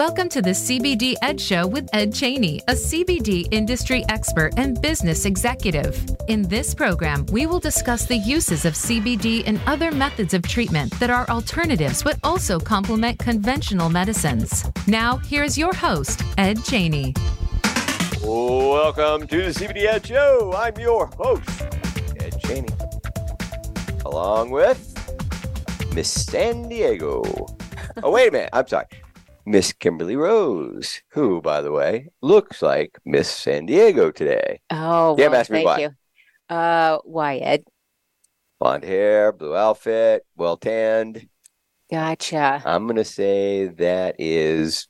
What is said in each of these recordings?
Welcome to the CBD Ed Show with Ed Cheney, a CBD industry expert and business executive. In this program, we will discuss the uses of CBD and other methods of treatment that are alternatives but also complement conventional medicines. Now, here's your host, Ed Cheney. Welcome to the CBD Ed Show. I'm your host, Ed Cheney, along with Miss San Diego. Oh, wait a minute. I'm sorry. Miss Kimberly Rose, who, by the way, looks like Miss San Diego today. Oh, Can't well, thank why. you. Uh, why, Ed? Blonde hair, blue outfit, well tanned. Gotcha. I'm going to say that is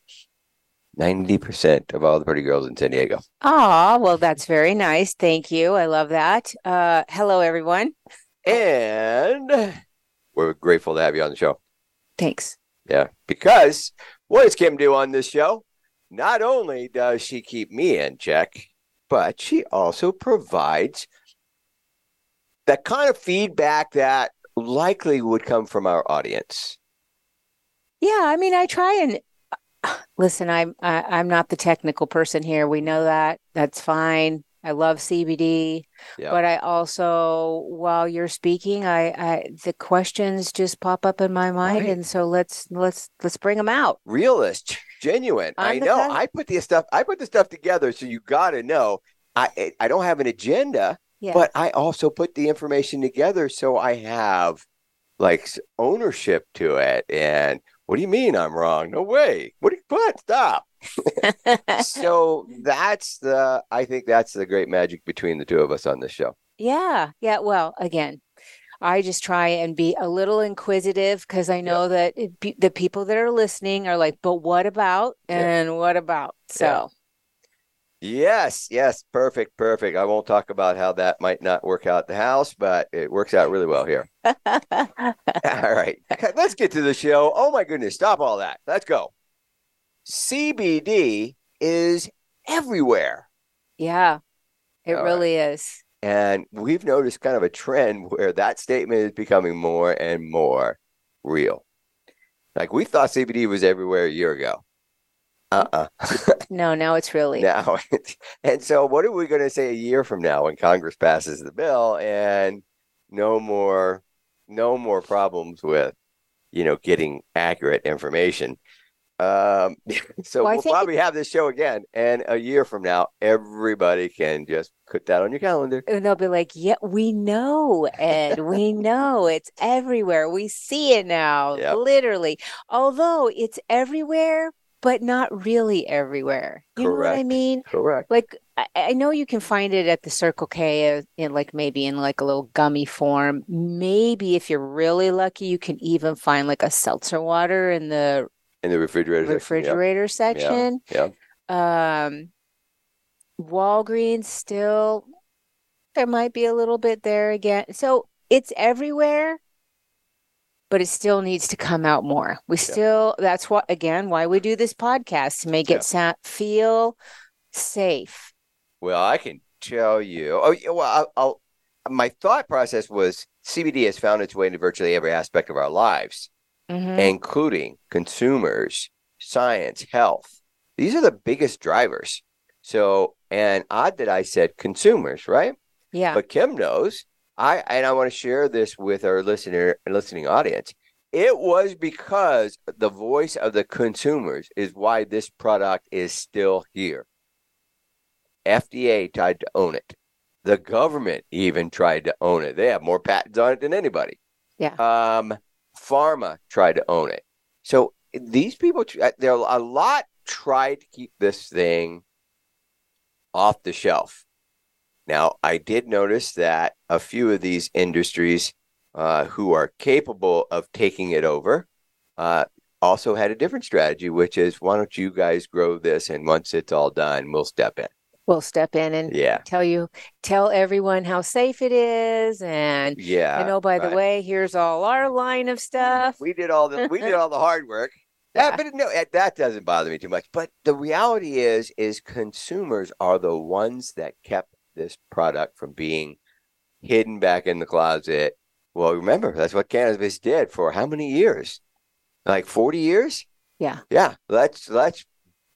90% of all the pretty girls in San Diego. Oh, well, that's very nice. Thank you. I love that. Uh, hello, everyone. And we're grateful to have you on the show. Thanks. Yeah, because what does Kim do on this show? Not only does she keep me in check, but she also provides that kind of feedback that likely would come from our audience. Yeah, I mean, I try and uh, listen. I'm I, I'm not the technical person here. We know that. That's fine. I love CBD, Yeah. but I also, while you're speaking, I, I the questions just pop up in my mind, Right. and so let's let's let's bring them out. Realist, genuine. i I'm the know. kind- I put the stuff. I put the stuff together, so you got to know. I I don't have an agenda, Yeah. but I also put the information together, so I have like ownership to it. And what do you mean I'm wrong? No way. What? do you- What? Stop. so that's the. I think that's the great magic between the two of us on this show. Yeah, yeah. Well, again, I just try and be a little inquisitive because I know that it, the people that are listening are like, but what about Yeah. and what about? So, Yes, yes, perfect, perfect. I won't talk about how that might not work out the house, but it works out really well here. All right, let's get to the show. Oh my goodness, stop all that. Let's go. CBD is everywhere. yeah, it All right. really is. And we've noticed kind of a trend where that statement is becoming more and more real. Like we thought CBD was everywhere a year ago. Uh-uh. No, now it's really. now. and so what are we going to say a year from now when Congress passes the bill and no more no more problems with you know getting accurate information. Um, so Well, we'll probably have this show again, and a year from now, everybody can just put that on your calendar. And they'll be like, yeah, we know, Ed. We know it's everywhere. We see it now, Yep. literally. Although it's everywhere, but not really everywhere. You know what I mean? Correct. Like I, I know you can find it at the Circle K uh, in like maybe in like a little gummy form. Maybe if you're really lucky, you can even find like a seltzer water in the In the refrigerator. section, yep, refrigerator section. Yep. Um, Walgreens still there might be a little bit there again. So it's everywhere, but it still needs to come out more. We still that's what again why we do this podcast to make Yeah. it sa- feel safe. Well, I can tell you. Oh, well, I'll, I'll. My thought process was CBD has found its way into virtually every aspect of our lives. Mhm. including consumers, science, health. These are the biggest drivers. So, and odd that I said consumers, right? Yeah. But Kim knows. I and I want to share this with our listener and listening audience. It was because the voice of the consumers is why this product is still here. FDA tried to own it. The government even tried to own it. They have more patents on it than anybody. Yeah. Um, pharma tried to own it. So these people, uh, there are a lot tried to keep this thing off the shelf. Now, I did notice that a few of these industries uh, who are capable of taking it over uh, also had a different strategy, which is why don't you guys grow this and once it's all done, we'll step in. We'll step in and Yeah. tell you tell everyone how safe it is and Yeah. I know by the way, here's all our line of stuff. We did all the we did all the hard work. Yeah, Yeah. but no, that doesn't bother me too much. But the reality is, is consumers are the ones that kept this product from being hidden back in the closet. Well, remember that's what cannabis did for how many years? Like forty years. Yeah. Yeah. Let's let's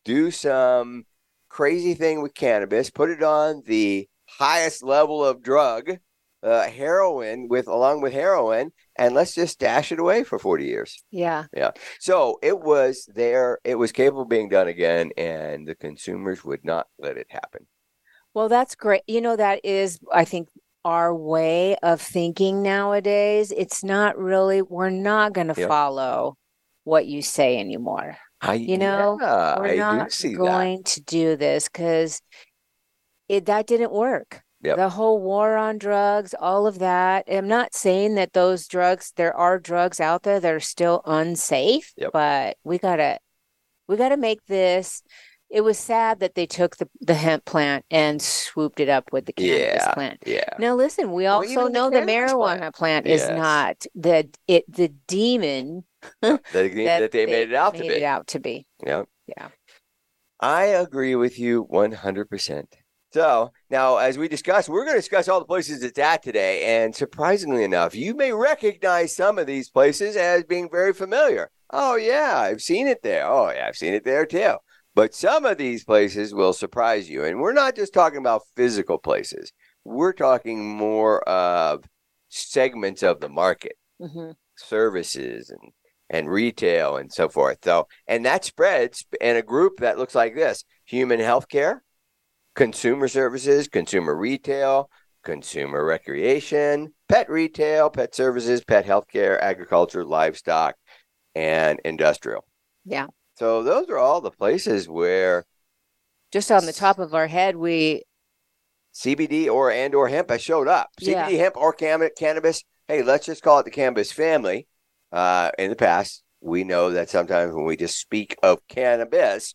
do some crazy thing with cannabis. Put it on the highest level of drug, uh, heroin with along with heroin, and let's just stash it away for forty years. Yeah. Yeah. So it was there. It was capable of being done again, and the consumers would not let it happen. Well, that's great. You know, that is, I think, our way of thinking nowadays. It's not really, we're not going to Yeah. follow what you say anymore. I, You know, yeah, We're I not do see that. going to do this because it that didn't work. Yep. The whole war on drugs, all of that. I'm not saying that those drugs, there are drugs out there that are still unsafe, Yep. but we gotta we gotta make this. It was sad that they took the, the hemp plant and swooped it up with the cannabis Yeah. plant. Yeah. Now listen, we also even the know the cannabis marijuana plant. plant, is Yes. not the it the demon That, that they made it out to be. it out to be. Yeah. Yeah. I agree with you 100%. So now, as we discuss, we're going to discuss all the places it's at today. And surprisingly enough, you may recognize some of these places as being very familiar. Oh, yeah, I've seen it there. Oh, yeah, I've seen it there too. But some of these places will surprise you. And we're not just talking about physical places, we're talking more of segments of the market hmm services and and retail and so forth. So and that spreads in a group that looks like this: human healthcare, consumer services, consumer retail, consumer recreation, pet retail, pet services, pet healthcare, agriculture, livestock, and industrial. Yeah. So those are all the places where Just on the top of our head, we CBD or and or hemp has showed up. Yeah. CBD, hemp, or cam- cannabis. Hey, let's just call it the cannabis family. Uh, in the past, we know that sometimes when we just speak of cannabis,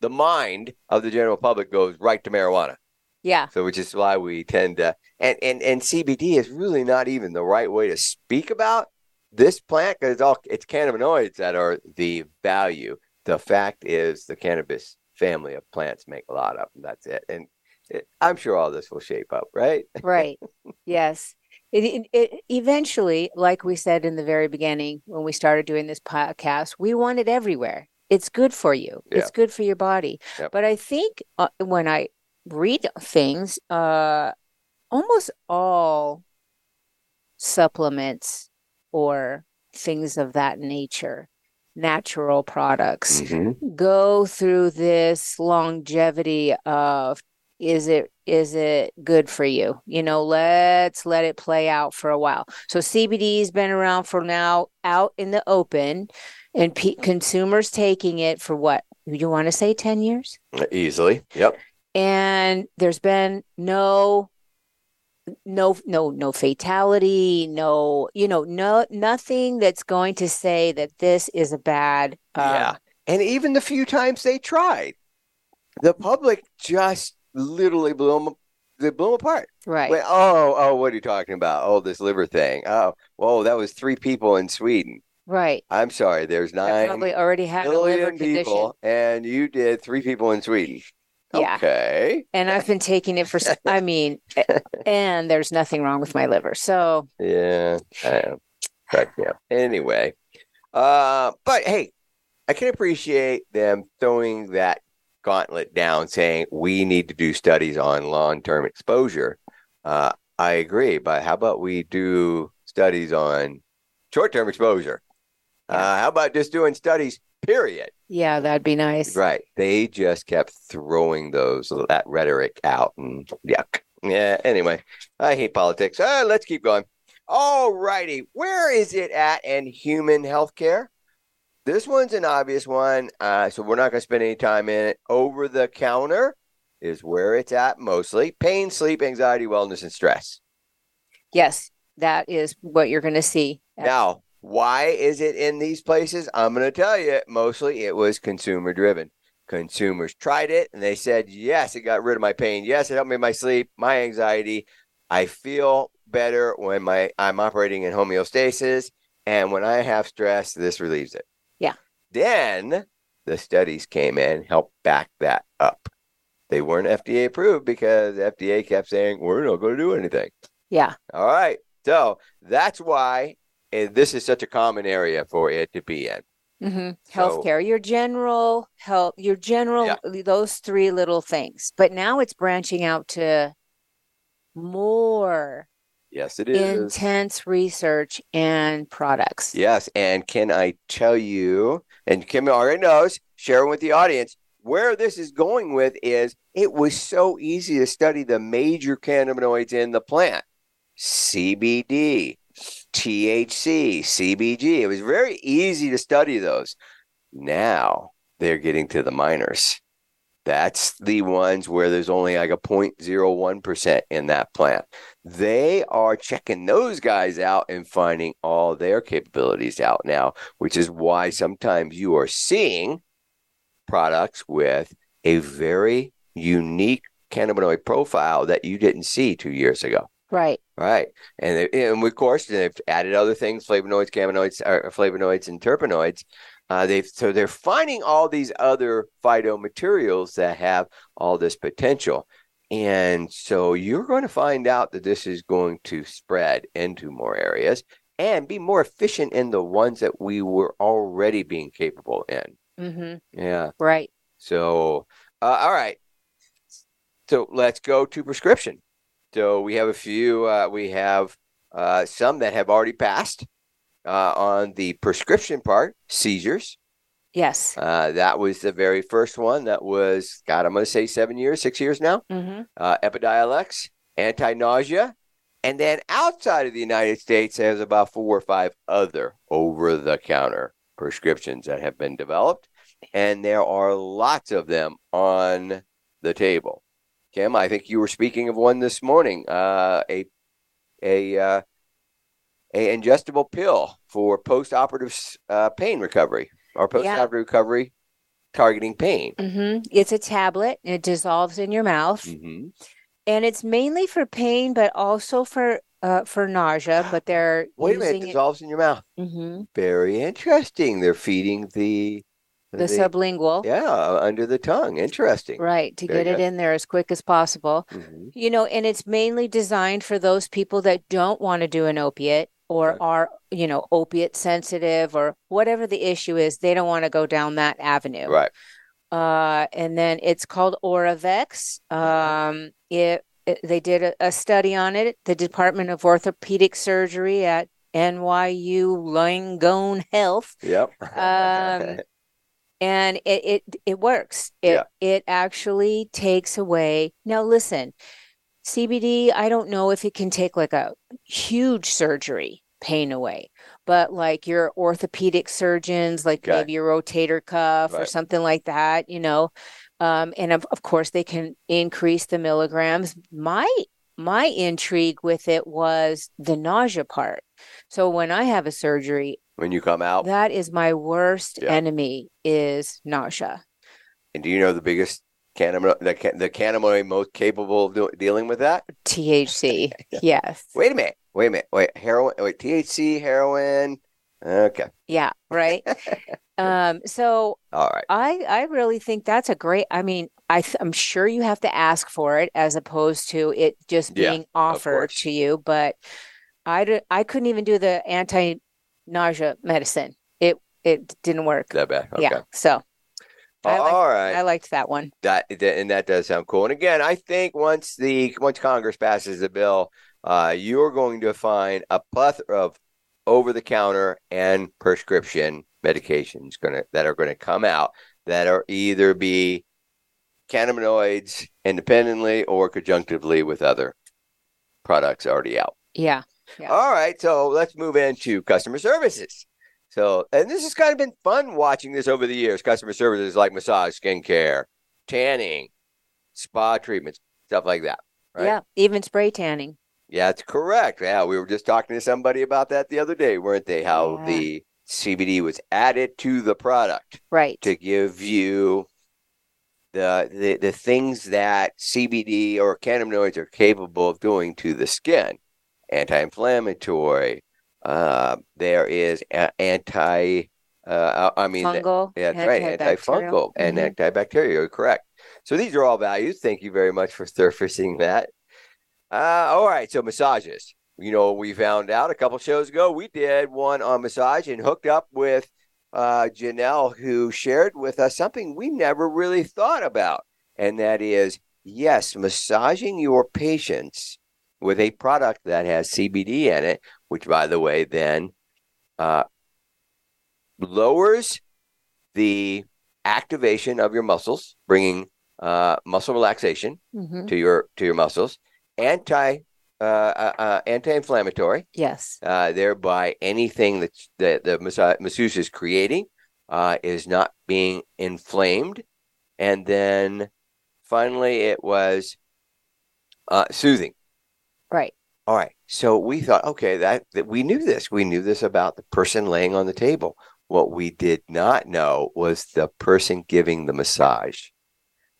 the mind of the general public goes right to marijuana. yeah. So, which is why we tend to and and and CBD is really not even the right way to speak about this plant because it's all it's cannabinoids that are the value. The fact is, the cannabis family of plants make a lot of them. That's it. And it, I'm sure all this will shape up, right? Right. yes. It, it, it eventually, like we said in the very beginning when we started doing this podcast, we want it everywhere. It's good for you. Yeah. It's good for your body. But I think uh, when I read things, uh, almost all supplements or things of that nature, natural products, Mhm. go through this longevity of is it is it good for you you know let's let it play out for a while so cbd's been around for now out in the open and pe consumers taking it for what you want to say 10 years Easily. Yep. and there's been no no no no fatality no you know no nothing that's going to say that this is a bad uh, yeah. And even the few times they tried, the public just literally blew them, they blew them apart. right Wait, oh, oh, what are you talking about? Oh, this liver thing. Oh, whoa, that was three people in Sweden. right I'm sorry, there's that nine probably already had a liver condition people, and you did three people in Sweden. Yeah. Okay. and I've been taking it for I mean and there's nothing wrong with my liver so Yeah. I am. But yeah. Anyway. Uh, but hey, I can appreciate them throwing that gauntlet down, saying we need to do studies on long-term exposure. Uh, I agree, but how about we do studies on short-term exposure? Uh, how about just doing studies? Period. yeah that'd be nice Right. They just kept throwing those that rhetoric out and yuck. Yeah. Anyway, I hate politics. Uh, let's keep going. All righty. Where is it at in human healthcare? This one's an obvious one. Uh, so we're not going to spend any time in it. Over the counter is where it's at mostly. Pain, sleep, anxiety, wellness, and stress. yes that is what you're going to see Now, why is it in these places? I'm going to tell you, mostly it was consumer driven. Consumers tried it and they said, yes, it got rid of my pain. Yes, it helped me my sleep, my anxiety. I feel better when my I'm operating in homeostasis. And when I have stress, this relieves it. Yeah. Then the studies came in, helped back that up. They weren't FDA approved because FDA kept saying, we're not going to do anything. yeah All right. So that's why eh, this is such a common area for it to be in. hmm So- Healthcare, your general health, your general, Yeah. those three little things. But now it's branching out to more Yes, it is. intense research and products. Yes, and can I tell you? And Kim already knows. Sharing with the audience where this is going with is it was so easy to study the major cannabinoids in the plant: CBD, THC, CBG. It was very easy to study those. Now they're getting to the minors. That's the ones where there's only like a 0.01% in that plant. They are checking those guys out and finding all their capabilities out now, which is why sometimes you are seeing products with a very unique cannabinoid profile that you didn't see two years ago. Right. Right. And, they- and of course, they've added other things, flavonoids, cannabinoids, or flavonoids, and terpenoids. Uh, they've so they're finding all these other phytomaterials that have all this potential. And so you're going to find out that this is going to spread into more areas and be more efficient in the ones that we were already being capable in. hmm Yeah. Right. So, uh, all right. So let's go to prescription. So we have a few. Uh, we have uh, some that have already passed uh, on the prescription part. Seizures. Yes. Uh, that was the very first one. That was God. I'm going to say seven years, six years now. hmm Uh, Epidiolex, anti-nausea, and then outside of the United States, there's about four or five other over-the-counter prescriptions that have been developed, and there are lots of them on the table. Kim, I think you were speaking of one this morning, uh, a a uh, a ingestible pill for post-operative uh, pain recovery or post-operative recovery targeting pain. hmm It's a tablet. It dissolves in your mouth, hmm and it's mainly for pain, but also for uh for nausea. But they're wait a minute, it dissolves in your mouth. it. hmm Very interesting. They're feeding the The sublingual. yeah under the tongue. Interesting. Right, to Very get it in there as quick as possible. Mhm. You know, and it's mainly designed for those people that don't want to do an opiate or are, you know, opiate sensitive or whatever the issue is, they don't want to go down that avenue. Right. Uh, and then it's called Oravex. Um, it, it they did a, a study on it, the Department of Orthopedic Surgery at NYU Langone Health. Yep. Um, and it it it works. It Yeah. it actually takes away. Now listen, CBD, I don't know if it can take like a huge surgery pain away, but like your orthopedic surgeons, like Okay. maybe your rotator cuff or something like that, you know. Um, and of, of course they can increase the milligrams. My my intrigue with it was the nausea part. So when I have a surgery, when you come out, that is my worst Yeah. enemy is nausea. and do you know the biggest cannabinoid, the, the cannabinoid most capable of do, dealing with that? THC. Yes. Wait a minute. Wait a minute. Wait, heroin. Wait, THC, heroin. Okay. Yeah, right. Um, so All right. I I really think that's a great I mean, I th- I'm sure you have to ask for it as opposed to it just Yeah, being offered course. to you, but I d- I couldn't even do the anti-nausea medicine. It it didn't work. That bad. Okay. Yeah. So I like- All right. I liked that one. that that- and that does sound cool. And again, I think once the once Congress passes the bill, uh, you're going to find a plethora of over-the-counter and prescription medications gonna that are going to come out that are either be cannabinoids independently or conjunctively with other products already out. Yeah. Yeah. All right, so let's move into customer services. So, and this has kind of been fun watching this over the years. Customer services like massage, skincare, tanning, spa treatments, stuff like that. Right? Yeah, even spray tanning. Yeah, that's correct. Yeah, we were just talking to somebody about that the other day, weren't they? How Yeah. the CBD was added to the product Right. to give you the, the the things that CBD or cannabinoids are capable of doing to the skin. Anti-inflammatory. Uh, there is a- anti. Uh, I mean, Fungal. yeah, that's right. Antifungal and Mhm. antibacterial. Correct. So these are all values. Thank you very much for surfacing that. Uh, all right. So massages. You know, we found out a couple shows ago we did one on massage and hooked up with uh, Janelle, who shared with us something we never really thought about, and that is yes, massaging your patients with a product that has CBD in it, which, by the way, then uh, lowers the activation of your muscles, bringing uh, muscle relaxation Mhm. to your to your muscles, anti uh, uh, uh, anti-inflammatory, Yes. uh, thereby anything that that the masseuse is creating uh, is not being inflamed, and then finally it was uh, soothing. Right. All right. So we thought, okay, that, that we knew this. We knew this about the person laying on the table. What we did not know was the person giving the massage.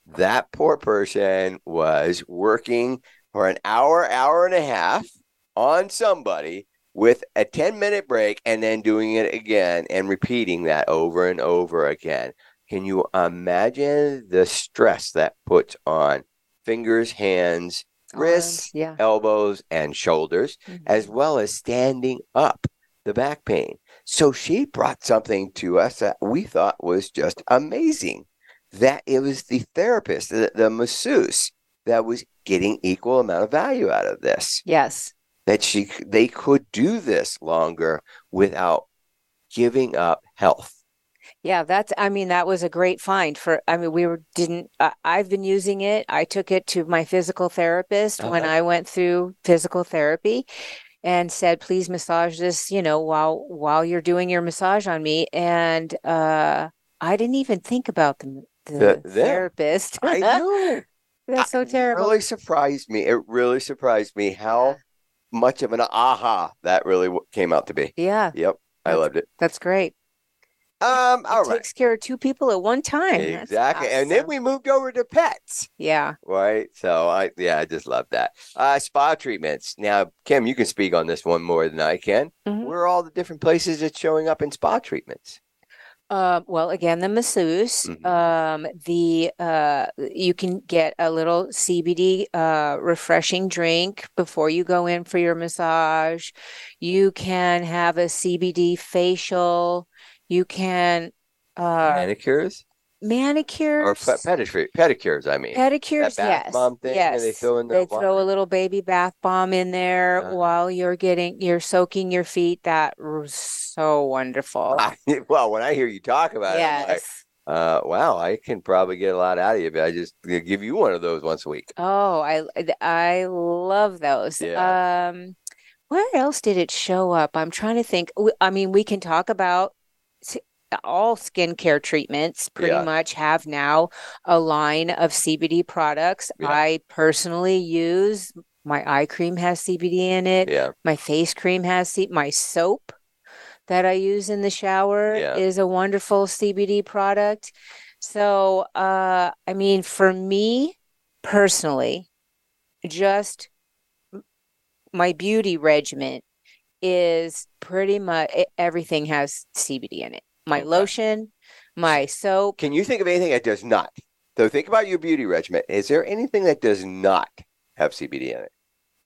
That poor person was working for an hour, hour and a half on somebody with a 10 minute break and then doing it again and repeating that over and over again. Can you imagine the stress that puts on fingers, hands, wrists, yeah. elbows, and shoulders, Mhm. as well as standing up, the back pain. So she brought something to us that we thought was just amazing. That it was the therapist, the, the masseuse, that was getting equal amount of value out of this. Yes. That she they could do this longer without giving up health. Yeah, that's, I mean, that was a great find for, I mean, we were, didn't, I I've been using it. I took it to my physical therapist when Uh-huh. I went through physical therapy and said, please massage this, you know, while, while you're doing your massage on me. And, uh, I didn't even think about the, the, The- therapist. I know. That's so It terrible. really surprised me. It really surprised me how much of an aha that really came out to be. Yeah, Yep, I That's- loved it. that's great. Um, all It right, takes care of two people at one time. Exactly. And then we moved over to pets, Yeah. right? So I, yeah, I just love that. Uh, spa treatments. Now, Kim, you can speak on this one more than I can. Mhm. Where are all the different places that's showing up in spa treatments? Uh, well, again, the masseuse. Mhm. Um, the uh, you can get a little CBD uh, refreshing drink before you go in for your massage. You can have a CBD facial. You can uh, Manicures or manicures, pe- pedicure, pedicures? I mean, pedicures. bath Yes, bomb thing where they throw in the They throw a little baby bath bomb in there Uh-huh. while you're getting you're soaking your feet. That was so wonderful. I, well, when I hear you talk about it, Yes. uh, wow, I can probably get a lot out of you. But I just uh, give you one of those once a week. Oh, I I love those. Yeah. Um, where else did it show up? I'm trying to think. I mean, we can talk about all skincare treatments pretty Yeah. much have now a line of CBD products. Yeah. I personally use my eye cream has CBD in it. Yeah, My face cream has C my soap that I use in the shower Yeah. is a wonderful CBD product. So, uh, I mean, for me personally, just my beauty regimen is pretty much everything has CBD in it. My Okay. lotion, my soap. Can you think of anything that does not? So think about your beauty regimen. Is there anything that does not have CBD in it?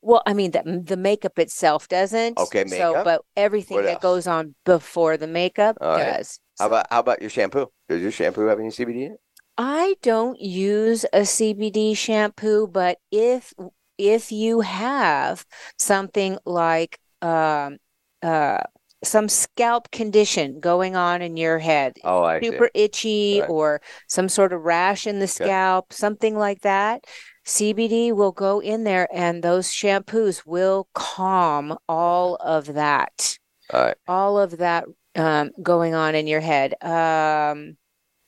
Well, I mean, the, the makeup itself doesn't. Okay, So, but everything that goes on before the makeup All right. does. How So- about how about your shampoo? Does your shampoo have any CBD in it? I don't use a CBD shampoo, but if if you have something like um uh some scalp condition going on in your head, Oh, I see. super itchy Right. or some sort of rash in the scalp, something like that, CBD will go in there and those shampoos will calm all of that, All right. all of that um going on in your head. Um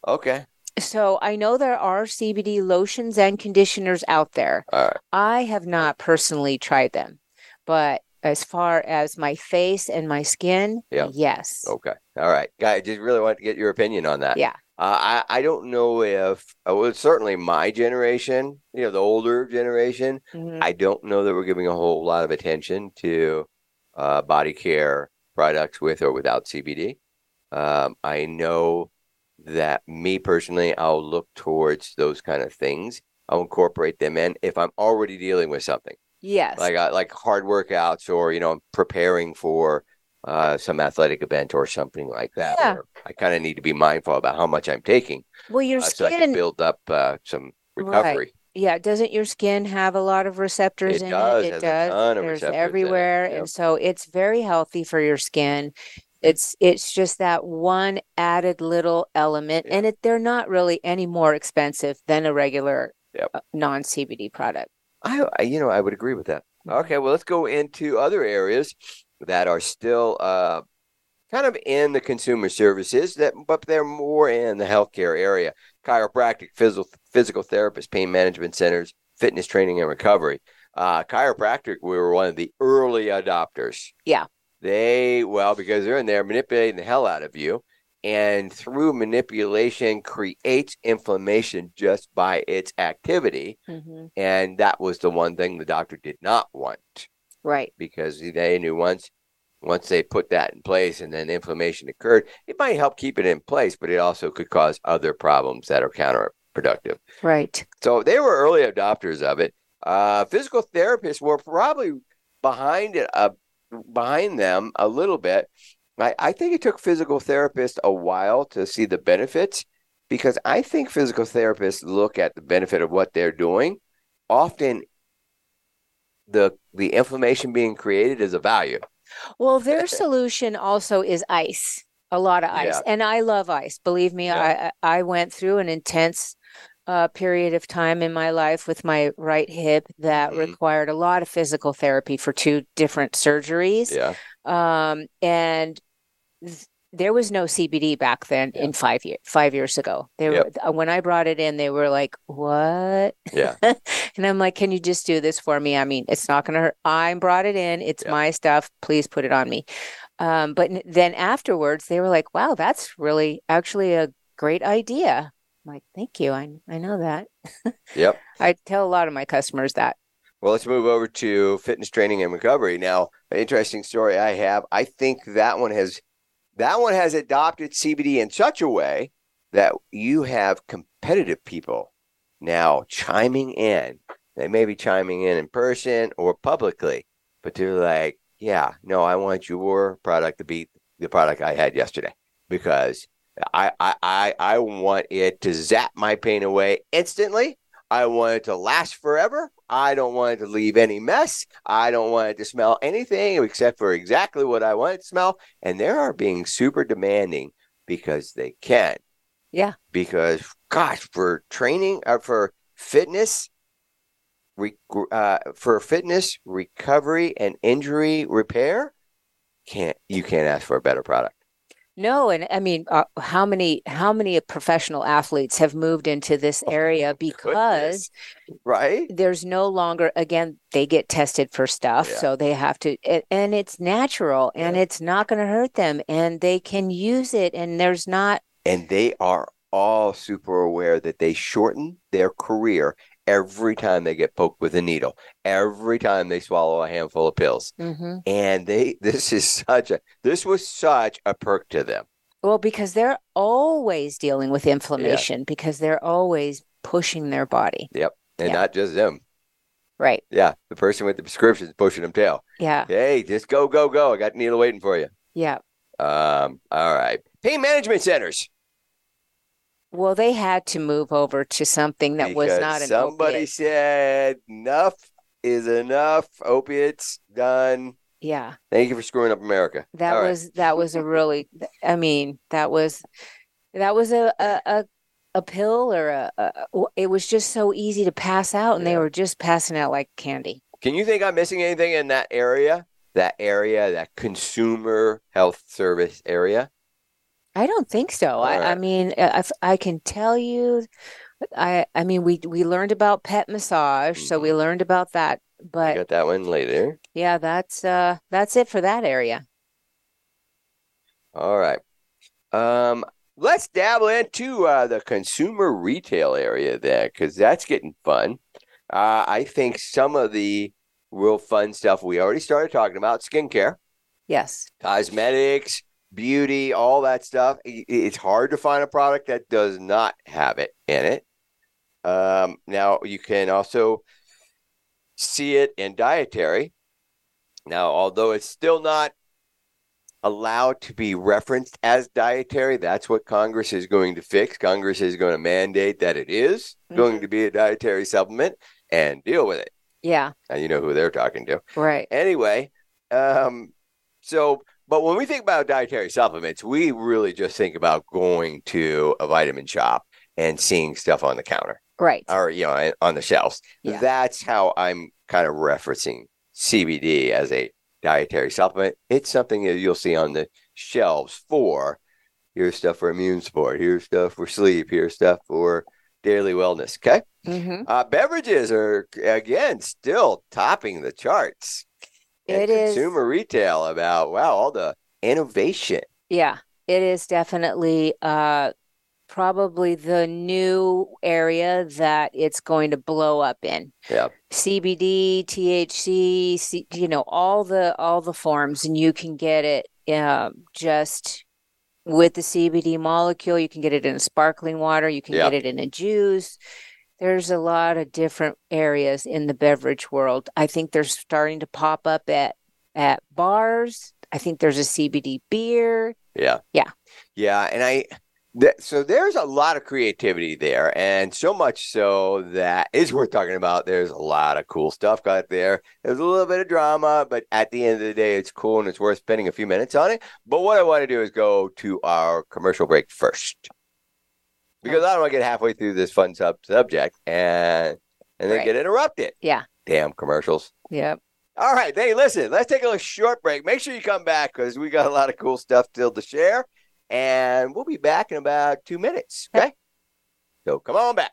Okay. so I know there are CBD lotions and conditioners out there. All right. I have not personally tried them, but as far as my face and my skin, Yeah. yes. Okay. All right. Guy, I just really want to get your opinion on that. Yeah. Uh, I I don't know if uh, well certainly my generation, you know, the older generation, Mhm. I don't know that we're giving a whole lot of attention to uh, body care products with or without CBD. Um, I know that me personally, I'll look towards those kind of things. I'll incorporate them in if I'm already dealing with something Yes. like uh, like hard workouts or you know preparing for uh, some athletic event or something like that. Yeah. I kind of need to be mindful about how much I'm taking Well, your uh, so I can skin, build up uh, some Right. recovery. yeah, doesn't your skin have a lot of receptors It in does, it? It does. There's receptors in it, everywhere, yep. and so it's very healthy for your skin. It's it's just that one added little element, Yeah. and it they're not really any more expensive than a regular Yep. uh, non CBD product. I, I, you know, I would agree with that. Mhm. Okay, well, let's go into other areas that are still uh, kind of in the consumer services that, but they're more in the healthcare area: chiropractic, physical physical therapist, pain management centers, fitness training and recovery. Uh, chiropractic, we were one of the early adopters. Yeah. They well because they're in there manipulating the hell out of you, and through manipulation creates inflammation just by its activity. hmm And that was the one thing the doctor did not want Right. because they knew once once they put that in place and then inflammation occurred, it might help keep it in place, but it also could cause other problems that are counterproductive. Right. So they were early adopters of it. Uh, physical therapists were probably behind it, uh, behind them a little bit. I, I think it took physical therapists a while to see the benefits because I think physical therapists look at the benefit of what they're doing. Often, the the inflammation being created is a value. Well, their solution also is ice, a lot of ice. Yeah. And I love ice. Believe me, Yeah. I I went through an intense uh, period of time in my life with my right hip that Mhm. required a lot of physical therapy for two different surgeries. Yeah, Um, and there was no CBD back then Yeah. in five years, five years ago. They Yep. were, uh, when I brought it in, they were like, what? yeah, And I'm like, can you just do this for me? I mean, it's not going to hurt. I brought it in. It's Yeah. my stuff. Please put it on me. Um, but then afterwards, they were like, wow, that's really actually a great idea. I'm like, thank you. I, I know that. yep. I tell a lot of my customers that. Well, let's move over to fitness training and recovery. Now, an interesting story I have. I think that one has that one has adopted CBD in such a way that you have competitive people now chiming in. They may be chiming in in person or publicly, but they're like, "Yeah, no, I want your product to beat the product I had yesterday because I I I, I want it to zap my pain away instantly." I want it to last forever. I don't want it to leave any mess. I don't want it to smell anything except for exactly what I want it to smell. And they are being super demanding because they can. Yeah. Because, gosh, for training, uh, for fitness, re- uh, for fitness recovery and injury repair, can't you can't ask for a better product. No, and I mean, uh, how many how many professional athletes have moved into this area because right? there's no longer again they get tested for stuff, Yeah. so they have to, and it's natural and Yeah. it's not going to hurt them, and they can use it, and there's not and they are all super aware that they shorten their career every time they get poked with a needle, every time they swallow a handful of pills. Mhm. And they this is such a this was such a perk to them. well because they're always dealing with inflammation because they're always pushing their body, Yep. And Yeah. not just them. right? Yeah, the person with the prescription is pushing them tail. Yeah, Hey, just go, go, go. I got a needle waiting for you. yeah. Um, all right. Pain management centers. Well, they had to move over to something that was not an somebody opiate. said enough is enough. Opiates done. Yeah. Thank you for screwing up America. That All right. was that was a really I mean that was that was a a a, a pill or a, a it was just so easy to pass out and they were just passing out like candy. Can you think I'm missing anything in that area? That area, that consumer health service area? I don't think so. I, I mean I, I can tell you I I mean we we learned about pet massage so we learned about that but got that one later. yeah that's uh that's it for that area. All right. Um, let's dabble into uh, the consumer retail area there because that's getting fun. Uh, I think some of the real fun stuff we already started talking about skincare, Yes. cosmetics, beauty, all that stuff. It's hard to find a product that does not have it in it. Um, now you can also see it in dietary. Now, although it's still not allowed to be referenced as dietary. That's what Congress is going to fix. Congress is going to mandate that it is going Mhm. to be a dietary supplement and deal with it. Yeah. And you know who they're talking to. Right. Anyway, um, so but when we think about dietary supplements, we really just think about going to a vitamin shop and seeing stuff on the counter Right. or you know on the shelves. Yeah. That's how I'm kind of referencing CBD as a dietary supplement. It's something that you'll see on the shelves for here's stuff for immune support, here's stuff for sleep, here's stuff for daily wellness. Okay. hmm Uh, beverages are again still topping the charts. It is- consumer retail about wow all the innovation. Yeah. It is definitely uh probably the new area that it's going to blow up in. Yeah. CBD, THC, C, you know, all the all the forms, and you can get it um, just with the CBD molecule. You can get it in a sparkling water. You can Yeah. get it in a juice. There's a lot of different areas in the beverage world. I think they're starting to pop up at at bars. I think there's a CBD beer. Yeah. Yeah. Yeah. And I, th- so there's a lot of creativity there. And so much so that is worth talking about. There's a lot of cool stuff out there. There's a little bit of drama, but at the end of the day, it's cool and it's worth spending a few minutes on it. But what I want to do is go to our commercial break first. Because I don't want to get halfway through this fun sub subject and and then Right. get interrupted. Yeah. Damn commercials. Yep. All right. Hey, listen, let's take a little short break. Make sure you come back because we got a lot of cool stuff still to share. And we'll be back in about two minutes. Okay. So come on back.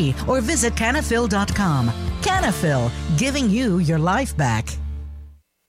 or visit canafil.com. Canafil, giving you your life back.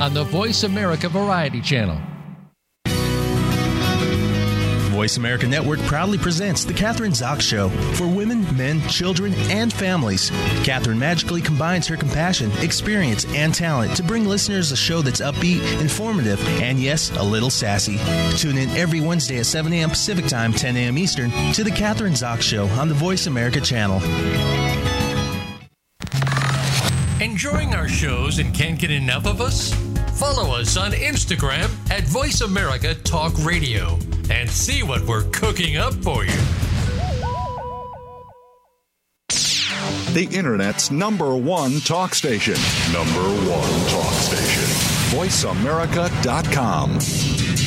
on the Voice America Variety Channel. Voice America Network proudly presents The Kathryn Zox Show for women, men, children, and families. Kathryn magically combines her compassion, experience, and talent to bring listeners a show that's upbeat, informative, and yes, a little sassy. Tune in every Wednesday at 7 a.m. Pacific Time, 10 a.m. Eastern to The Kathryn Zox Show on the Voice America channel. Enjoying our shows and can't get enough of us? Follow us on Instagram at Voice America Talk Radio and see what we're cooking up for you. The Internet's number one talk station. Number one talk station. VoiceAmerica.com.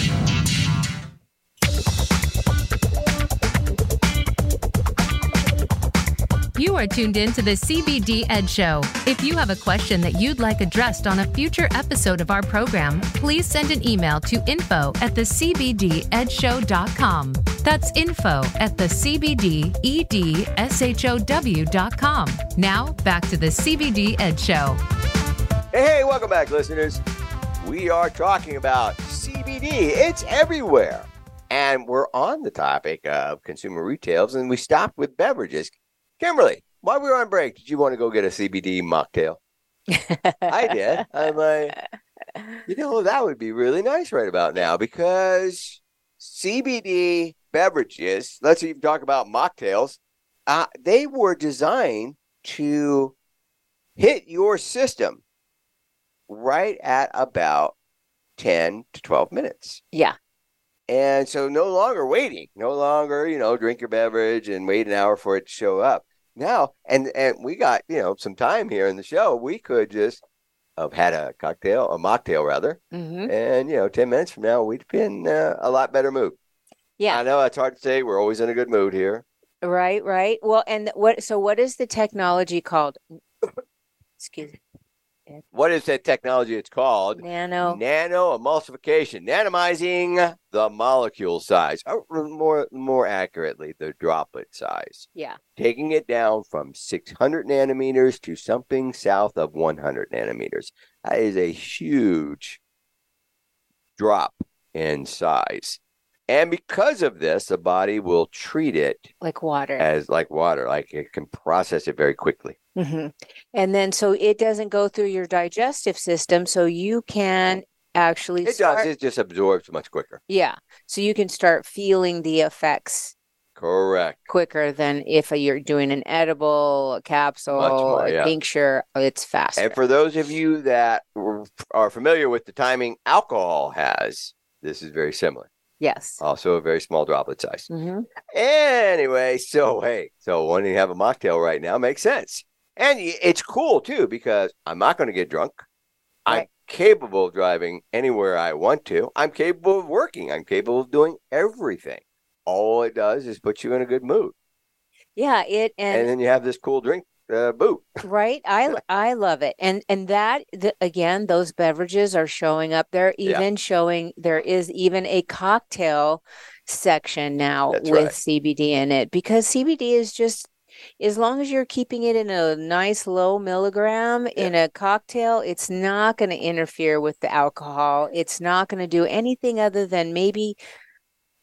You are tuned in to the CBD Ed Show. If you have a question that you'd like addressed on a future episode of our program, please send an email to info at the CBDEdshow.com. That's info at the CBDEDSHOW.com. Now, back to the CBD Ed Show. Hey, hey, welcome back, listeners. We are talking about CBD. It's everywhere. And we're on the topic of consumer retails, and we stopped with beverages. Kimberly, while we were on break, did you want to go get a CBD mocktail? I did. I'm like, you know, that would be really nice right about now because CBD beverages, let's even talk about mocktails, uh, they were designed to hit your system right at about 10 to 12 minutes. Yeah. And so no longer waiting, no longer, you know, drink your beverage and wait an hour for it to show up. Now, and and we got, you know, some time here in the show. We could just have had a cocktail, a mocktail rather, hmm and you know, 10 minutes from now we'd be in uh, a lot better mood. Yeah. I know it's hard to say. We're always in a good mood here. Right, right. Well, and what, so what is the technology called? Excuse me. What is that technology? It's called Nano. nano emulsification, nanomizing the molecule size, oh, or more more accurately, the droplet size, Yeah. taking it down from 600 nanometers to something south of 100 nanometers. That is a huge drop in size. And because of this, the body will treat it Like water. as like water, like it can process it very quickly. hmm And then so it doesn't go through your digestive system, so you can actually It start, does, it just absorbs much quicker. yeah. So you can start feeling the effects Correct. quicker than if you're doing an edible, a capsule, more, a yeah. tincture. It's faster. And for those of you that are familiar with the timing alcohol has, this is very similar. Yes. Also a very small droplet size. hmm Anyway, so hey, so when you have a mocktail right now makes sense. And it's cool too because I'm not going to get drunk. I'm capable of driving anywhere I want to. I'm capable of working. I'm capable of doing everything. All it does is put you in a good mood. Yeah. It And, and then you have this cool drink uh, boot. right. I I love it. And and that the, again, those beverages are showing up. They're Yeah. even showing there is even a cocktail section now That's with right. CBD in it because CBD is just as long as you're keeping it in a nice low milligram in a cocktail, it's not going to interfere with the alcohol. It's not going to do anything other than maybe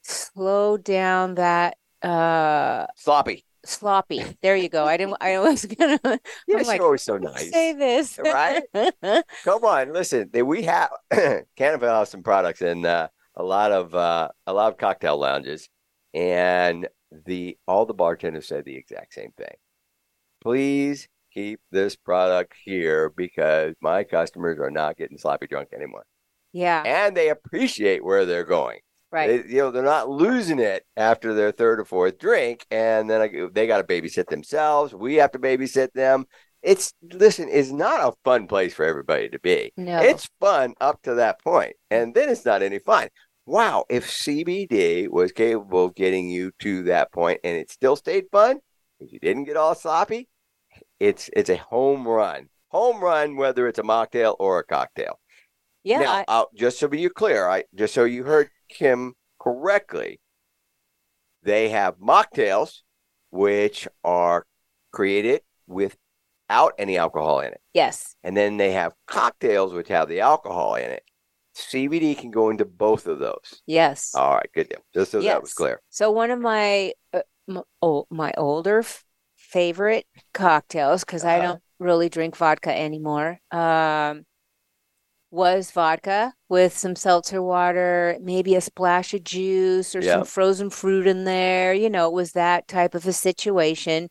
slow down that uh Sloppy. Sloppy. There you go. I didn't I was gonna like, you're always so nice. say this. Right? Come on, listen. We have Canada has some products in uh, a lot of uh, a lot of cocktail lounges, and the all the bartenders said the exact same thing. Please keep this product here because my customers are not getting sloppy drunk anymore, yeah, and they appreciate where they're going. Right. They, you know, they're not losing it after their third or fourth drink, and then I, they got to babysit themselves. We have to babysit them. It's listen, it's not a fun place for everybody to be. No. It's fun up to that point, and then it's not any fun. Wow, if CBD was capable of getting you to that point and it still stayed fun, if you didn't get all sloppy, it's it's a home run. Home run, whether it's a mocktail or a cocktail. yeah, Now, I- just so you're clear, I just so you heard Kim correctly, they have mocktails, which are created without any alcohol in it, yes. and then they have cocktails which have the alcohol in it. CBD can go into both of those. Yes. All right, good deal. Just so that was clear. So one of my uh, m- oh, my older f- favorite cocktails because I Uh-huh. don't really drink vodka anymore. Um, was vodka with some seltzer water, maybe a splash of juice or some frozen fruit in there. You know, it was that type of a situation.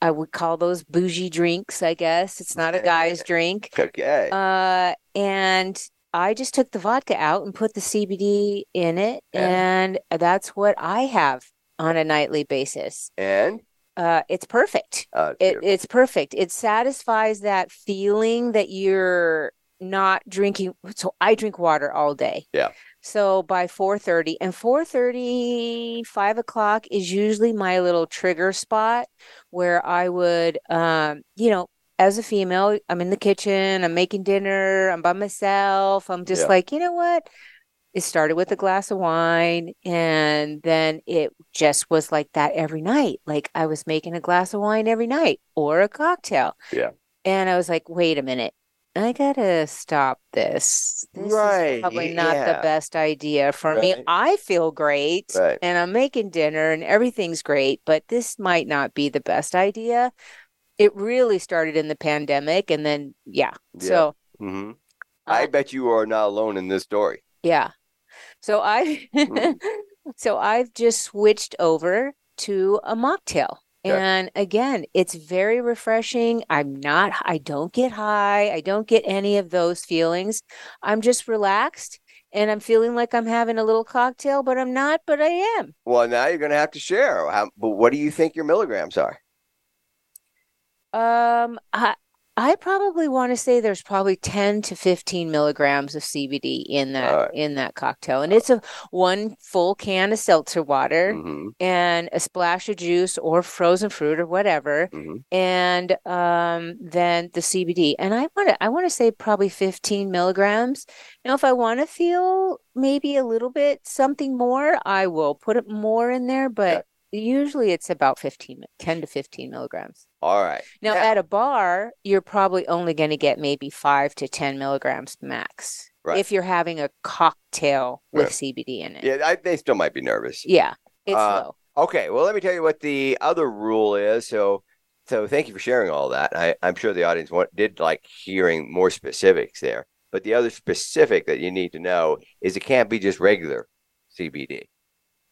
I would call those bougie drinks, I guess. It's not a guy's drink. Okay. Uh, and I just took the vodka out and put the CBD in it, Yeah. and that's what I have on a nightly basis. and Uh, it's perfect. uh, It it's perfect. It satisfies that feeling that you're not drinking. So I drink water all day. Yeah. So by 4:30 and 4:30, 5 o'clock is usually my little trigger spot where I would, um, you know, as a female, I'm in the kitchen, I'm making dinner, I'm by myself. I'm just Yeah. like, you know what? It started with a glass of wine and then it just was like that every night. Like I was making a glass of wine every night or a cocktail. Yeah. And I was like, wait a minute. I gotta stop this. This Right, is probably not the best idea for me. I feel great Right. and I'm making dinner and everything's great, but this might not be the best idea. It really started in the pandemic and then yeah. Yeah. So hmm I uh, bet you are not alone in this story. yeah. So I Mhm. so I've just switched over to a mocktail. And again, it's very refreshing. I'm not, I don't get high. I don't get any of those feelings. I'm just relaxed and I'm feeling like I'm having a little cocktail, but I'm not, but I am. Well, now you're going to have to share. How, but what do you think your milligrams are? Um, I, I probably want to say there's probably 10 to 15 milligrams of CBD in that Alright. in that cocktail. And it's a one full can of seltzer water hmm and a splash of juice or frozen fruit or whatever. hmm and um, then the CBD. And I want to I want to say probably 15 milligrams. Now, if I want to feel maybe a little bit something more, I will put it more in there. But usually it's about 15, 10 to 15 milligrams. All right. Now, at a bar, you're probably only going to get maybe five to 10 milligrams max Right. if you're having a cocktail with Right. CBD in it. Yeah, I, they still might be nervous. Yeah, it's Uh, low. Okay, well, let me tell you what the other rule is. So, so thank you for sharing all that. I, I'm sure the audience want, did like hearing more specifics there. But the other specific that you need to know is it can't be just regular CBD.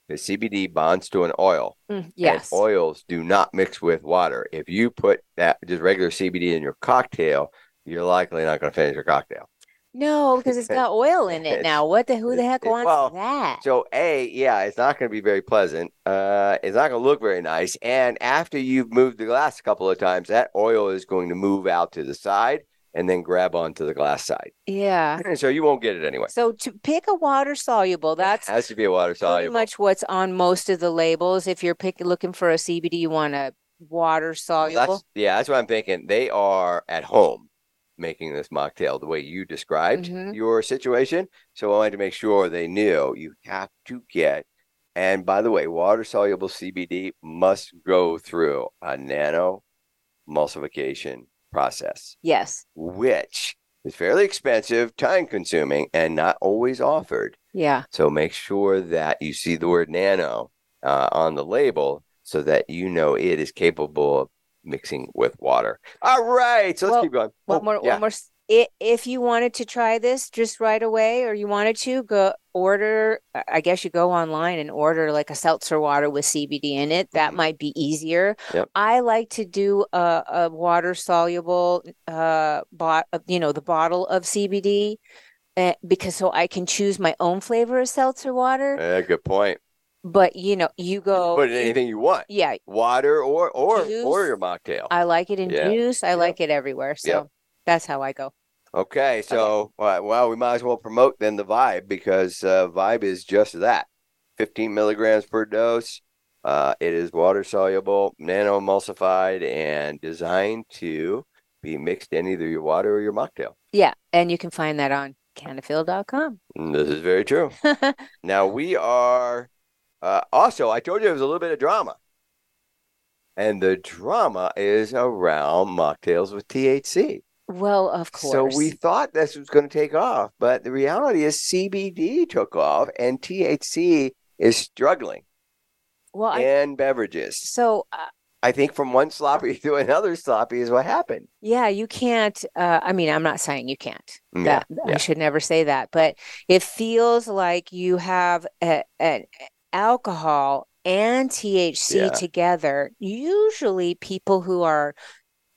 The CBD bonds to an oil. Mm, and yes. oils do not mix with water. If you put that just regular CBD in your cocktail, you're likely not going to finish your cocktail. No, because it's got oil in it now. What the who the heck wants well, that? So, A, yeah, it's not going to be very pleasant. Uh, it's not going to look very nice. And after you've moved the glass a couple of times, that oil is going to move out to the side and then grab onto the glass side. Yeah. And so you won't get it anyway. So to pick a water soluble, that's has to be a water pretty soluble. much what's on most of the labels. If you're pick, looking for a CBD, you want a water soluble. That's yeah, that's what I'm thinking. They are at home making this mocktail the way you described Mhm. your situation. So I wanted to make sure they knew you have to get. And by the way, water soluble CBD must go through a nano emulsification process, Yes. which is fairly expensive, time consuming, and not always offered. Yeah. So make sure that you see the word nano uh, on the label so that you know it is capable of mixing with water. All right, so let's Well, keep going. One Oh, more. yeah. One more. S- i- If you wanted to try this just right away, or you wanted to go order, I guess you go online and order like a seltzer water with CBD in it. That Mhm. might be easier. Yep. I like to do a, a water soluble, uh, bot, uh, you know, the bottle of CBD, uh, because so I can choose my own flavor of seltzer water. Yeah, good point. But you know, you go. Put in in- anything you want. Yeah, Water or or or your mocktail. I like it in Yeah. juice. I Yep. like it everywhere. So Yep. that's how I go. Okay, so well, well, we might as well promote then the Vibe because uh, Vibe is just that, 15 milligrams per dose. Uh, it is water soluble, nano emulsified, and designed to be mixed in either your water or your mocktail. Yeah, and you can find that on canafil.com. And this is very true. Now we are uh, also. I told you there was a little bit of drama, and the drama is around mocktails with THC. Well, of course. So we thought this was going to take off, but the reality is CBD took off, and THC is struggling well, I, beverages. so uh, I think from one sloppy to another sloppy is what happened. yeah, you can't. Uh, I mean, I'm not saying you can't. Yeah, That yeah. I should never say that, but it feels like you have an alcohol and THC Yeah. together. Usually, people who are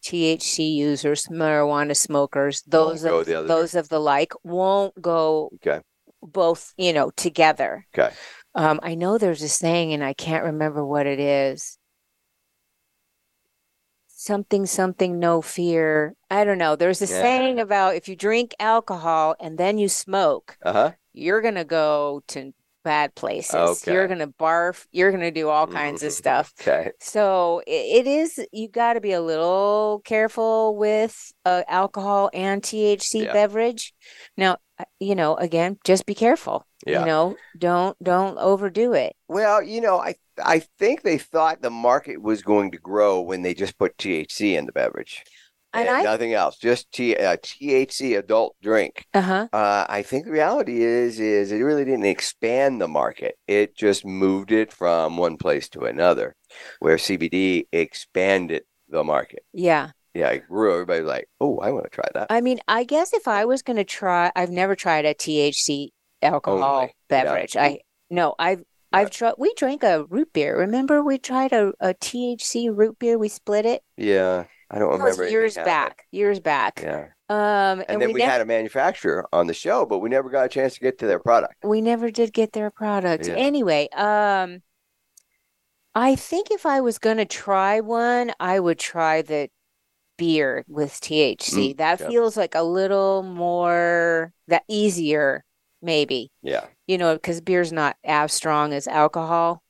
THC users, marijuana smokers, those go of the other those of the like won't go Okay. both, you know, together. Okay. Um, I know there's a saying, and I can't remember what it is. Something, something, no fear. I don't know. There's a Yeah. saying about if you drink alcohol and then you smoke, Uh huh. you're gonna go to bad places. You're gonna barf. You're gonna do all kinds of Mhm. stuff. Okay. So i- it is, you got to be a little careful with uh, alcohol and THC Yeah. beverage. Now, uh, you know, again, just be careful. Yeah. You know, don't don't overdo it. Well, you know, I I think they thought the market was going to grow when they just put THC in the beverage. And and I- nothing else, just T, uh, THC adult drink. Uh-huh. Uh, I think the reality is is it really didn't expand the market. It just moved it from one place to another, where CBD expanded the market. Yeah. Yeah, it grew. Everybody's like, "Oh, I want to try that." I mean, I guess if I was going to try, I've never tried a THC alcohol Only, yeah. beverage. I no, I've I've tried. We drank a root beer. Remember, we tried a, a THC root beer. We split it. Yeah, I don't remember years back. Years back. Yeah, Um, and, and, then we, we, had a manufacturer on the show, but we never got a chance to get to their product. we never did get their product. Yeah. Anyway, um, I think if I was gonna try one, I would try the beer with THC. Mm, that yeah. feels like a little more that easier, maybe. Yeah, You know, because beer's not as strong as alcohol.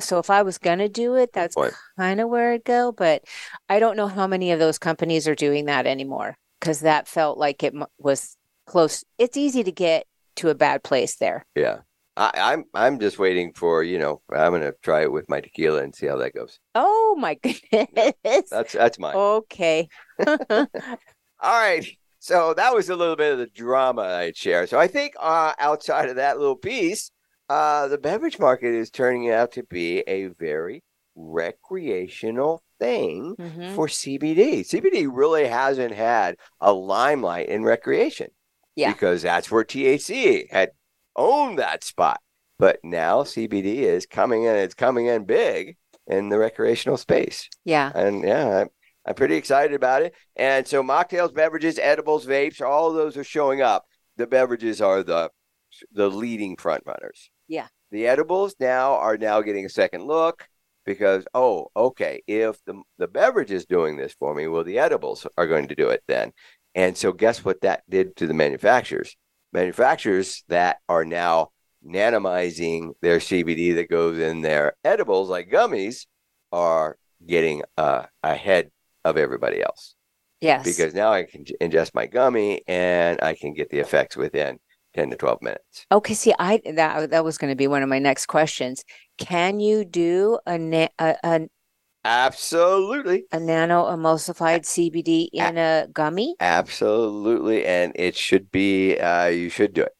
So if I was gonna do it, that's kind of where I'd go. But I don't know how many of those companies are doing that anymore because that felt like it was close. It's easy to get to a bad place there. yeah. I, I'm I'm just waiting for you know I'm gonna try it with my tequila and see how that goes. Oh my goodness. That's that's mine. Okay. All right. So that was a little bit of the drama I'd share. So I think uh, outside of that little piece, uh, the beverage market is turning out to be a very recreational thing Mhm. for CBD. CBD really hasn't had a limelight in recreation. Yeah. Because that's where THC had owned that spot. But now CBD is coming in, it's coming in big in the recreational space. Yeah. And yeah, I'm, I'm pretty excited about it. And so mocktails, beverages, edibles, vapes, all of those are showing up. The beverages are the the leading front runners. Yeah. The edibles now are now getting a second look because oh, okay, if the the beverage is doing this for me, well the edibles are going to do it then. And so guess what that did to the manufacturers? Manufacturers that are now nanomizing their CBD that goes in their edibles like gummies are getting uh, ahead of everybody else Yes. because now I can ingest my gummy and I can get the effects within 10 to 12 minutes. Okay, see, I that that was going to be one of my next questions. Can you do a na- a, a, Absolutely. a nano emulsified CBD in a gummy? Absolutely. And it should be, uh, you should do it.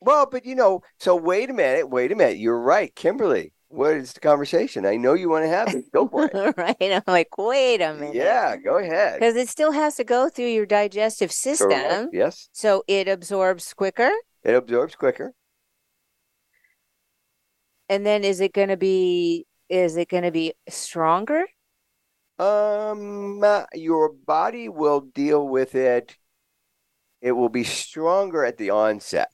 Well, but you know, so wait a minute. Wait a minute. You're right. Kimberly, what is the conversation? I know you want to have it. Go for it. right? I'm like, wait a minute. yeah, go ahead. Because it still has to go through your digestive system. Correct. Yes. So it absorbs quicker. It absorbs quicker. And then is it going to be is it going to be stronger? Um, uh, your body will deal with it. It will be stronger at the onset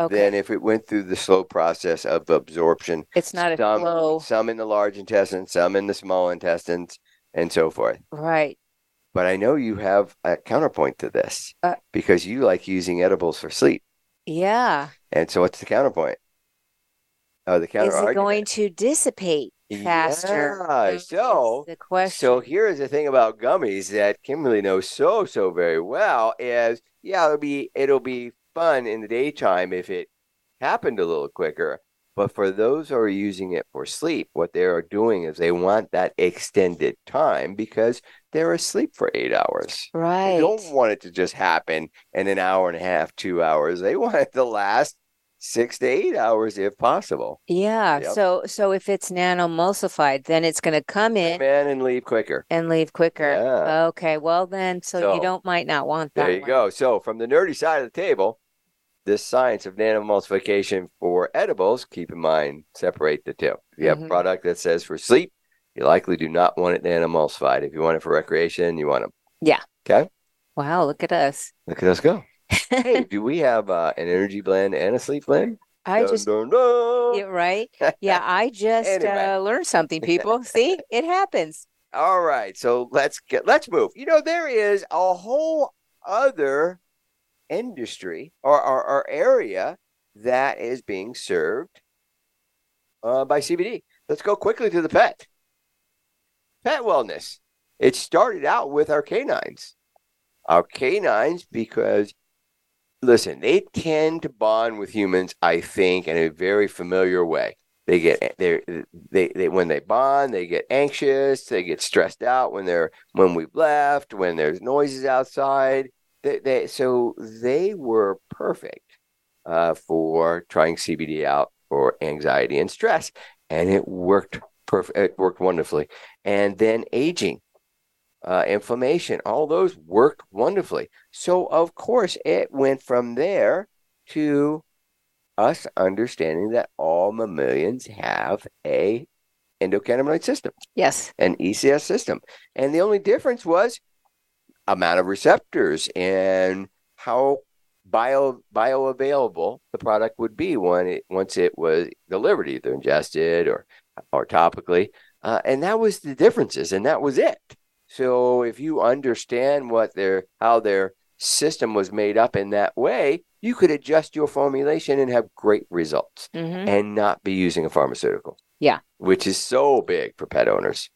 Okay. than if it went through the slow process of absorption. it's not a some, slow. some in the large intestine, some in the small intestines, and so forth. Right. But I know you have a counterpoint to this Uh, because you like using edibles for sleep. Yeah. And so, what's the counterpoint? Oh, the counter Is it going to dissipate faster? Yeah, so the question. So here's the thing about gummies that Kimberly knows so so very well is yeah it'll be it'll be fun in the daytime if it happened a little quicker. But for those who are using it for sleep, what they are doing is they want that extended time because they're asleep for eight hours. right. They don't want it to just happen in an hour and a half, two hours. They want it to last six to eight hours if possible. Yeah. Yep. So so if it's nanoemulsified, then it's going to come in Come in and leave quicker. and leave quicker. Yeah. Okay. Well then, so, So, you don't might not want that There you one. go. So, from the nerdy side of the table, this science of nanoemulsification for edibles, keep in mind, separate the two. If you have a Mhm. product that says for sleep, you likely do not want it nanoemulsified. If you want it for recreation, you want them. Yeah. Okay. Wow. Look at us. Look at us go. hey, do we have uh, an energy blend and a sleep blend? I Dun, just dun, dun. yeah, right. Yeah. I just Anyway. uh, learned something. People, see, it happens. All right, so let's get let's move. You know, there is a whole other industry or, or, or area that is being served uh, by CBD. Let's go quickly to the pet. Pet wellness. It started out with our canines. Our canines, because listen, they tend to bond with humans, I think, in a very familiar way. They get they they they when they bond, they get anxious, they get stressed out when they're when we've left, when there's noises outside. They, they so they were perfect uh, for trying CBD out for anxiety and stress, and it worked perfect. It worked wonderfully. And then aging, uh, inflammation, all those worked wonderfully. So of course it went from there to us understanding that all mammalians have a endocannabinoid system, Yes. an ECS system. And the only difference was amount of receptors and how bio bioavailable the product would be when it once it was delivered, either ingested or or topically. Uh, and that was the differences, and that was it. So if you understand what their how their system was made up in that way, you could adjust your formulation and have great results hmm and not be using a pharmaceutical. Yeah. Which is so big for pet owners.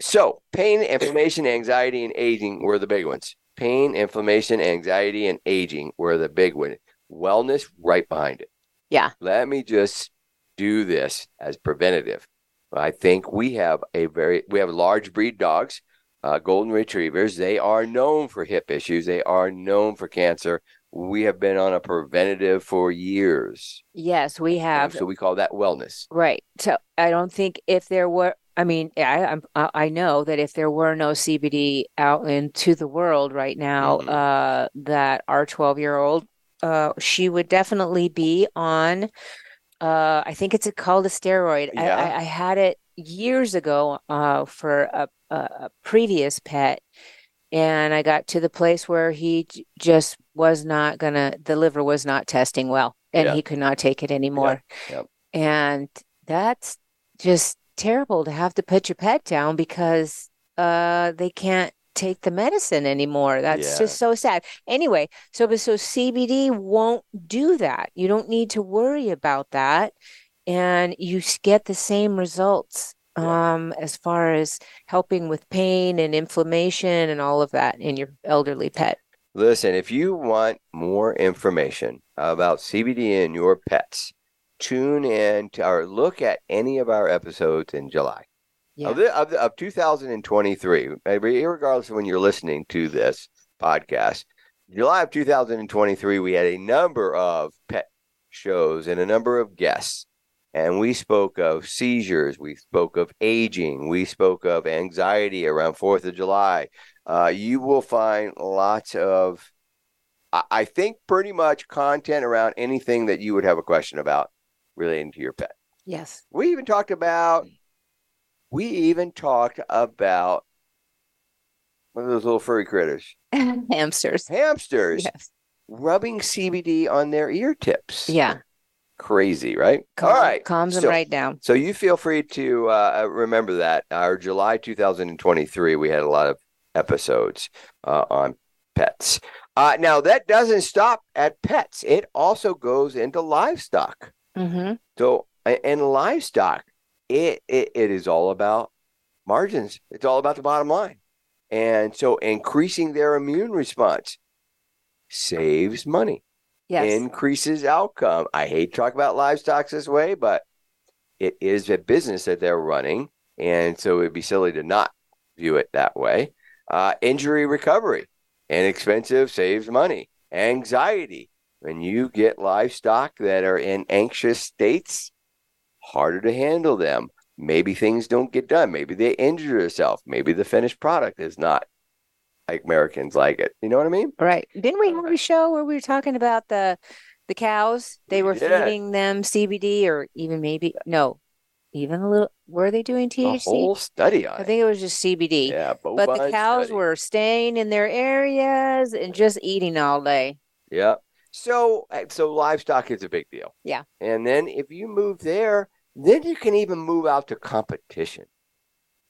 So, pain, inflammation, anxiety, and aging were the big ones. Pain, inflammation, anxiety, and aging were the big one. Wellness right behind it. Yeah. Let me just do this as preventative. I think we have a very we have large breed dogs, uh, golden retrievers. They are known for hip issues. They are known for cancer. We have been on a preventative for years. Yes, we have. So we call that wellness. Right. So I don't think if there were, I mean, I I'm, I know that if there were no CBD out into the world right now, Mhm. uh, that our 12 year old, uh, she would definitely be on. Uh, I think it's a, called a steroid. I, Yeah. I, I had it years ago, uh, for a, a, previous pet, and I got to the place where he j- just was not gonna, the liver was not testing well, and Yeah. he could not take it anymore. Yep. And that's just terrible to have to put your pet down because uh they can't take the medicine anymore. That's Yeah. just so sad. Anyway, so but so CBD won't do that. You don't need to worry about that and you get the same results Yeah. um as far as helping with pain and inflammation and all of that in your elderly pet. Listen, if you want more information about CBD and your pets, tune in to or look at any of our episodes in July. Yeah. Of, the, of, the, of 2023, uh, regardless of when you're listening to this podcast, July of 2023, we had a number of pet shows and a number of guests. And we spoke of seizures, we spoke of aging, we spoke of anxiety around 4th of July. Uh, you will find lots of, I think, pretty much content around anything that you would have a question about relating to your pet. Yes. We even talked about we even talked about one of those little furry critters, Hamsters. hamsters, Yes. rubbing CBD on their ear tips. Yeah. Crazy, right? Calm, All right. Calms them right down. So you feel free to uh, remember that our July 2023, we had a lot of episodes uh, on pets. Uh, now that doesn't stop at pets; it also goes into livestock. Mm-hmm. So a- in livestock, it, it it is all about margins. It's all about the bottom line. And so increasing their immune response saves money, Yes. increases outcome. I hate to talk about livestock this way, but it is a business that they're running. And so it'd be silly to not view it that way. Uh, injury recovery, inexpensive, saves money. Anxiety, when you get livestock that are in anxious states, harder to handle them. Maybe things don't get done. Maybe they injure yourself. Maybe the finished product is not like Americans like it. You know what I mean? Right. Didn't we have a show where we were talking about the the cows? They were did. feeding them CBD or even maybe no, even a little were they doing A THC? whole study on I think it was just CBD. Yeah, But the cows study. were staying in their areas and just eating all day. Yeah. So uh, so livestock is a big deal. Yeah. And then if you move there, then you can even move out to competition.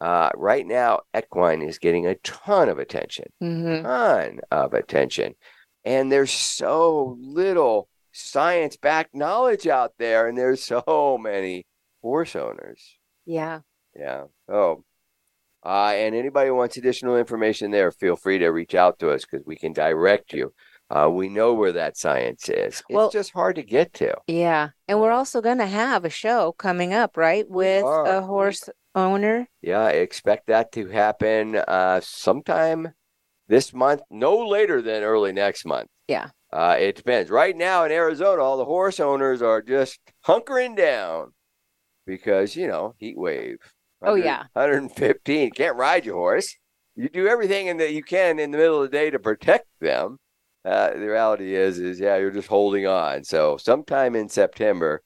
Uh, right now, equine is getting a ton of attention, Mm-hmm. ton of attention, and there's so little science-backed knowledge out there, and there's so many horse owners. Yeah. Yeah. Oh. Uh, and anybody who wants additional information there, feel free to reach out to us because we can direct you. Uh, we know where that science is. It's Well- just hard to get to. Yeah. And we're also going to have a show coming up, right? With a horse owner. Yeah, I expect that to happen uh, sometime this month, no later than early next month. Yeah. Uh, it depends. Right now in Arizona, all the horse owners are just hunkering down because, you know, heat wave. Oh, yeah. 115. Can't ride your horse. You do everything in that you can in the middle of the day to protect them. Uh, the reality is, is yeah, you're just holding on. So sometime in September,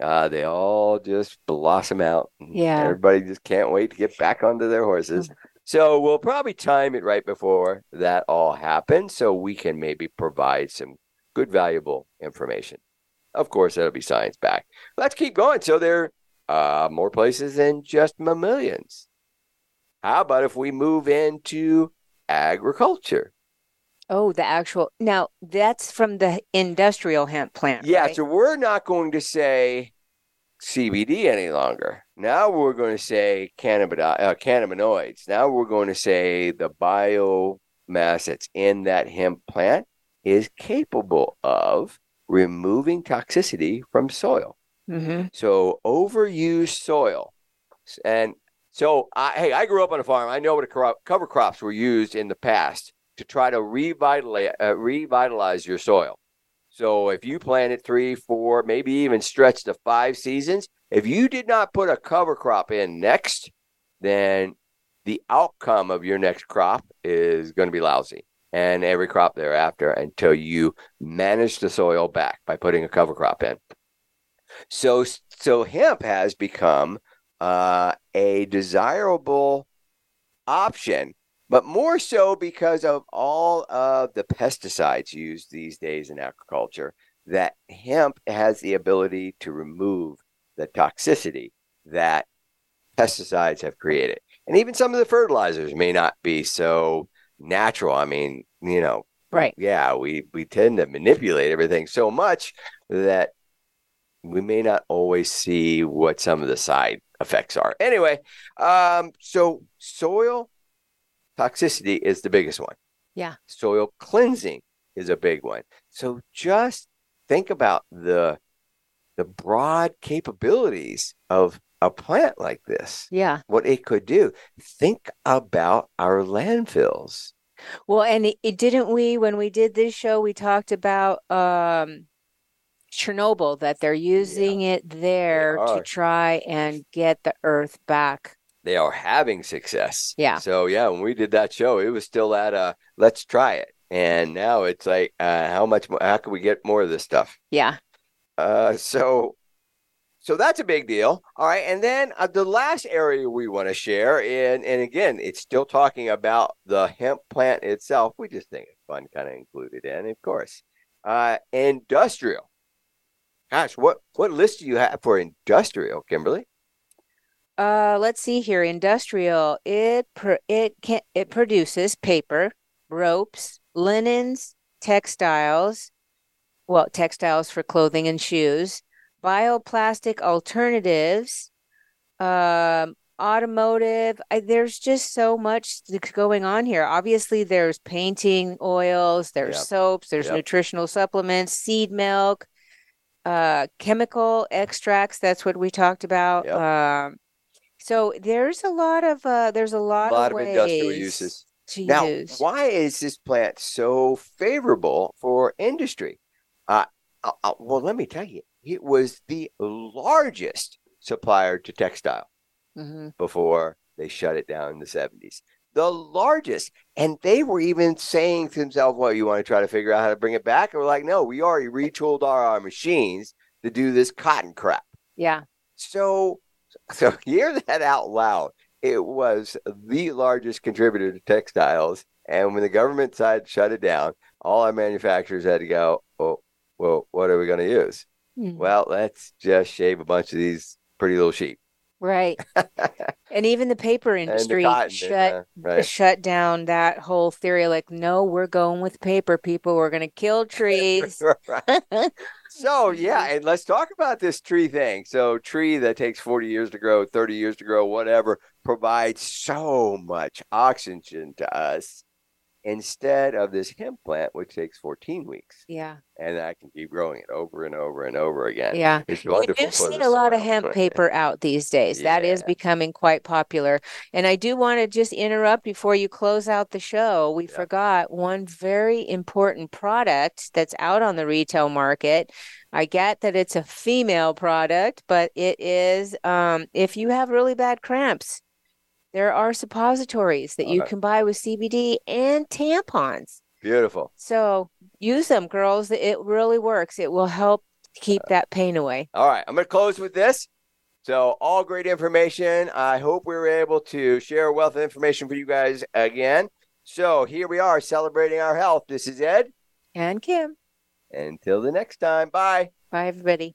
uh, they all just blossom out. Yeah. Everybody just can't wait to get back onto their horses. So we'll probably time it right before that all happens so we can maybe provide some good, valuable information. Of course, that'll be science back. Let's keep going. So there are uh, more places than just mammalians. How about if we move into agriculture? Oh, the actual. Now, that's from the industrial hemp plant. Yeah, right? so we're not going to say CBD any longer. Now we're going to say cannabid- uh, cannabinoids. Now we're going to say the biomass that's in that hemp plant is capable of removing toxicity from soil. Mhm. So overused soil, and so I, hey, I grew up on a farm. I know what a crop, cover crops were used in the past to try to revitalize uh, revitalize your soil. So if you planted three, four, maybe even stretch to five seasons, if you did not put a cover crop in next, then the outcome of your next crop is going to be lousy and every crop thereafter until you manage the soil back by putting a cover crop in. So, so hemp has become uh, a desirable option, but more so because of all of the pesticides used these days in agriculture. That hemp has the ability to remove the toxicity that pesticides have created, and even some of the fertilizers may not be so natural. I mean, you know, Right. yeah, we we tend to manipulate everything so much that we may not always see what some of the side effects are. Anyway, um, so soil toxicity is the biggest one. Yeah. Soil cleansing is a big one. So just think about the the broad capabilities of a plant like this, Yeah. what it could do. Think about our landfills. Well, and it, it didn't we when we did this show, we talked about um Chernobyl that they're using it there to try and get the earth back. They are having success. Yeah. So yeah, when we did that show, it was still at uh let's try it. And now it's like uh how much more how can we get more of this stuff? Yeah. Uh so so that's a big deal. All right. And then uh, the last area we want to share and and again, it's still talking about the hemp plant itself. We just think it's fun kind of include it in, of course. Uh industrial. Gosh, what what list do you have for industrial, Kimberly? Uh, let's see here. Industrial. It pr- it can it produces paper, ropes, linens, textiles. Well, textiles for clothing and shoes, bioplastic alternatives, um, automotive. I, there's just so much going on here. Obviously, there's painting oils, there's Yep. soaps, there's Yep. nutritional supplements, seed milk, uh, chemical extracts. That's what we talked about. Yep. Um, so there's a lot of uh, there's a lot, A lot of of industrial ways uses. to use Now, use. why is this plant so favorable for industry? Uh, uh, uh, well, let me tell you, it was the largest supplier to textile hmm before they shut it down in the 70s. The largest. And they were even saying to themselves, well, you want to try to figure out how to bring it back? And we're like, no, we already retooled our, our machines to do this cotton crap. Yeah. So, so hear that out loud. It was the largest contributor to textiles, and when the government side shut it down, all our manufacturers had to go. Oh, well, what are we going to use? Mm. Well, let's just shave a bunch of these pretty little sheep. Right. And even the paper the industry cotton, shut right. shut down that whole theory. Like, no, we're going with paper. People, we're going to kill trees. So yeah, and let's talk about this tree thing. So tree that takes 40 years to grow, 30 years to grow, whatever, provides so much oxygen to us instead of this hemp plant, which takes 14 weeks. yeah. And I can keep growing it over and over and over again. Yeah. It's wonderful. do for see the a lot of hemp paper out these days. Yeah. That is becoming quite popular. And I do want to just interrupt before you close out the show. We Yeah. forgot one very important product that's out on the retail market. I get that it's a female product, but it is um, if you have really bad cramps, there are suppositories that you Uh, can buy with CBD and tampons. Beautiful. So use them, girls. It really works. It will help keep that pain away. All right, I'm going to close with this. So, all great information. I hope we were able to share a wealth of information for you guys again. So, here we are celebrating our health. This is Ed. And Kim. Until the next time, bye. Bye, everybody.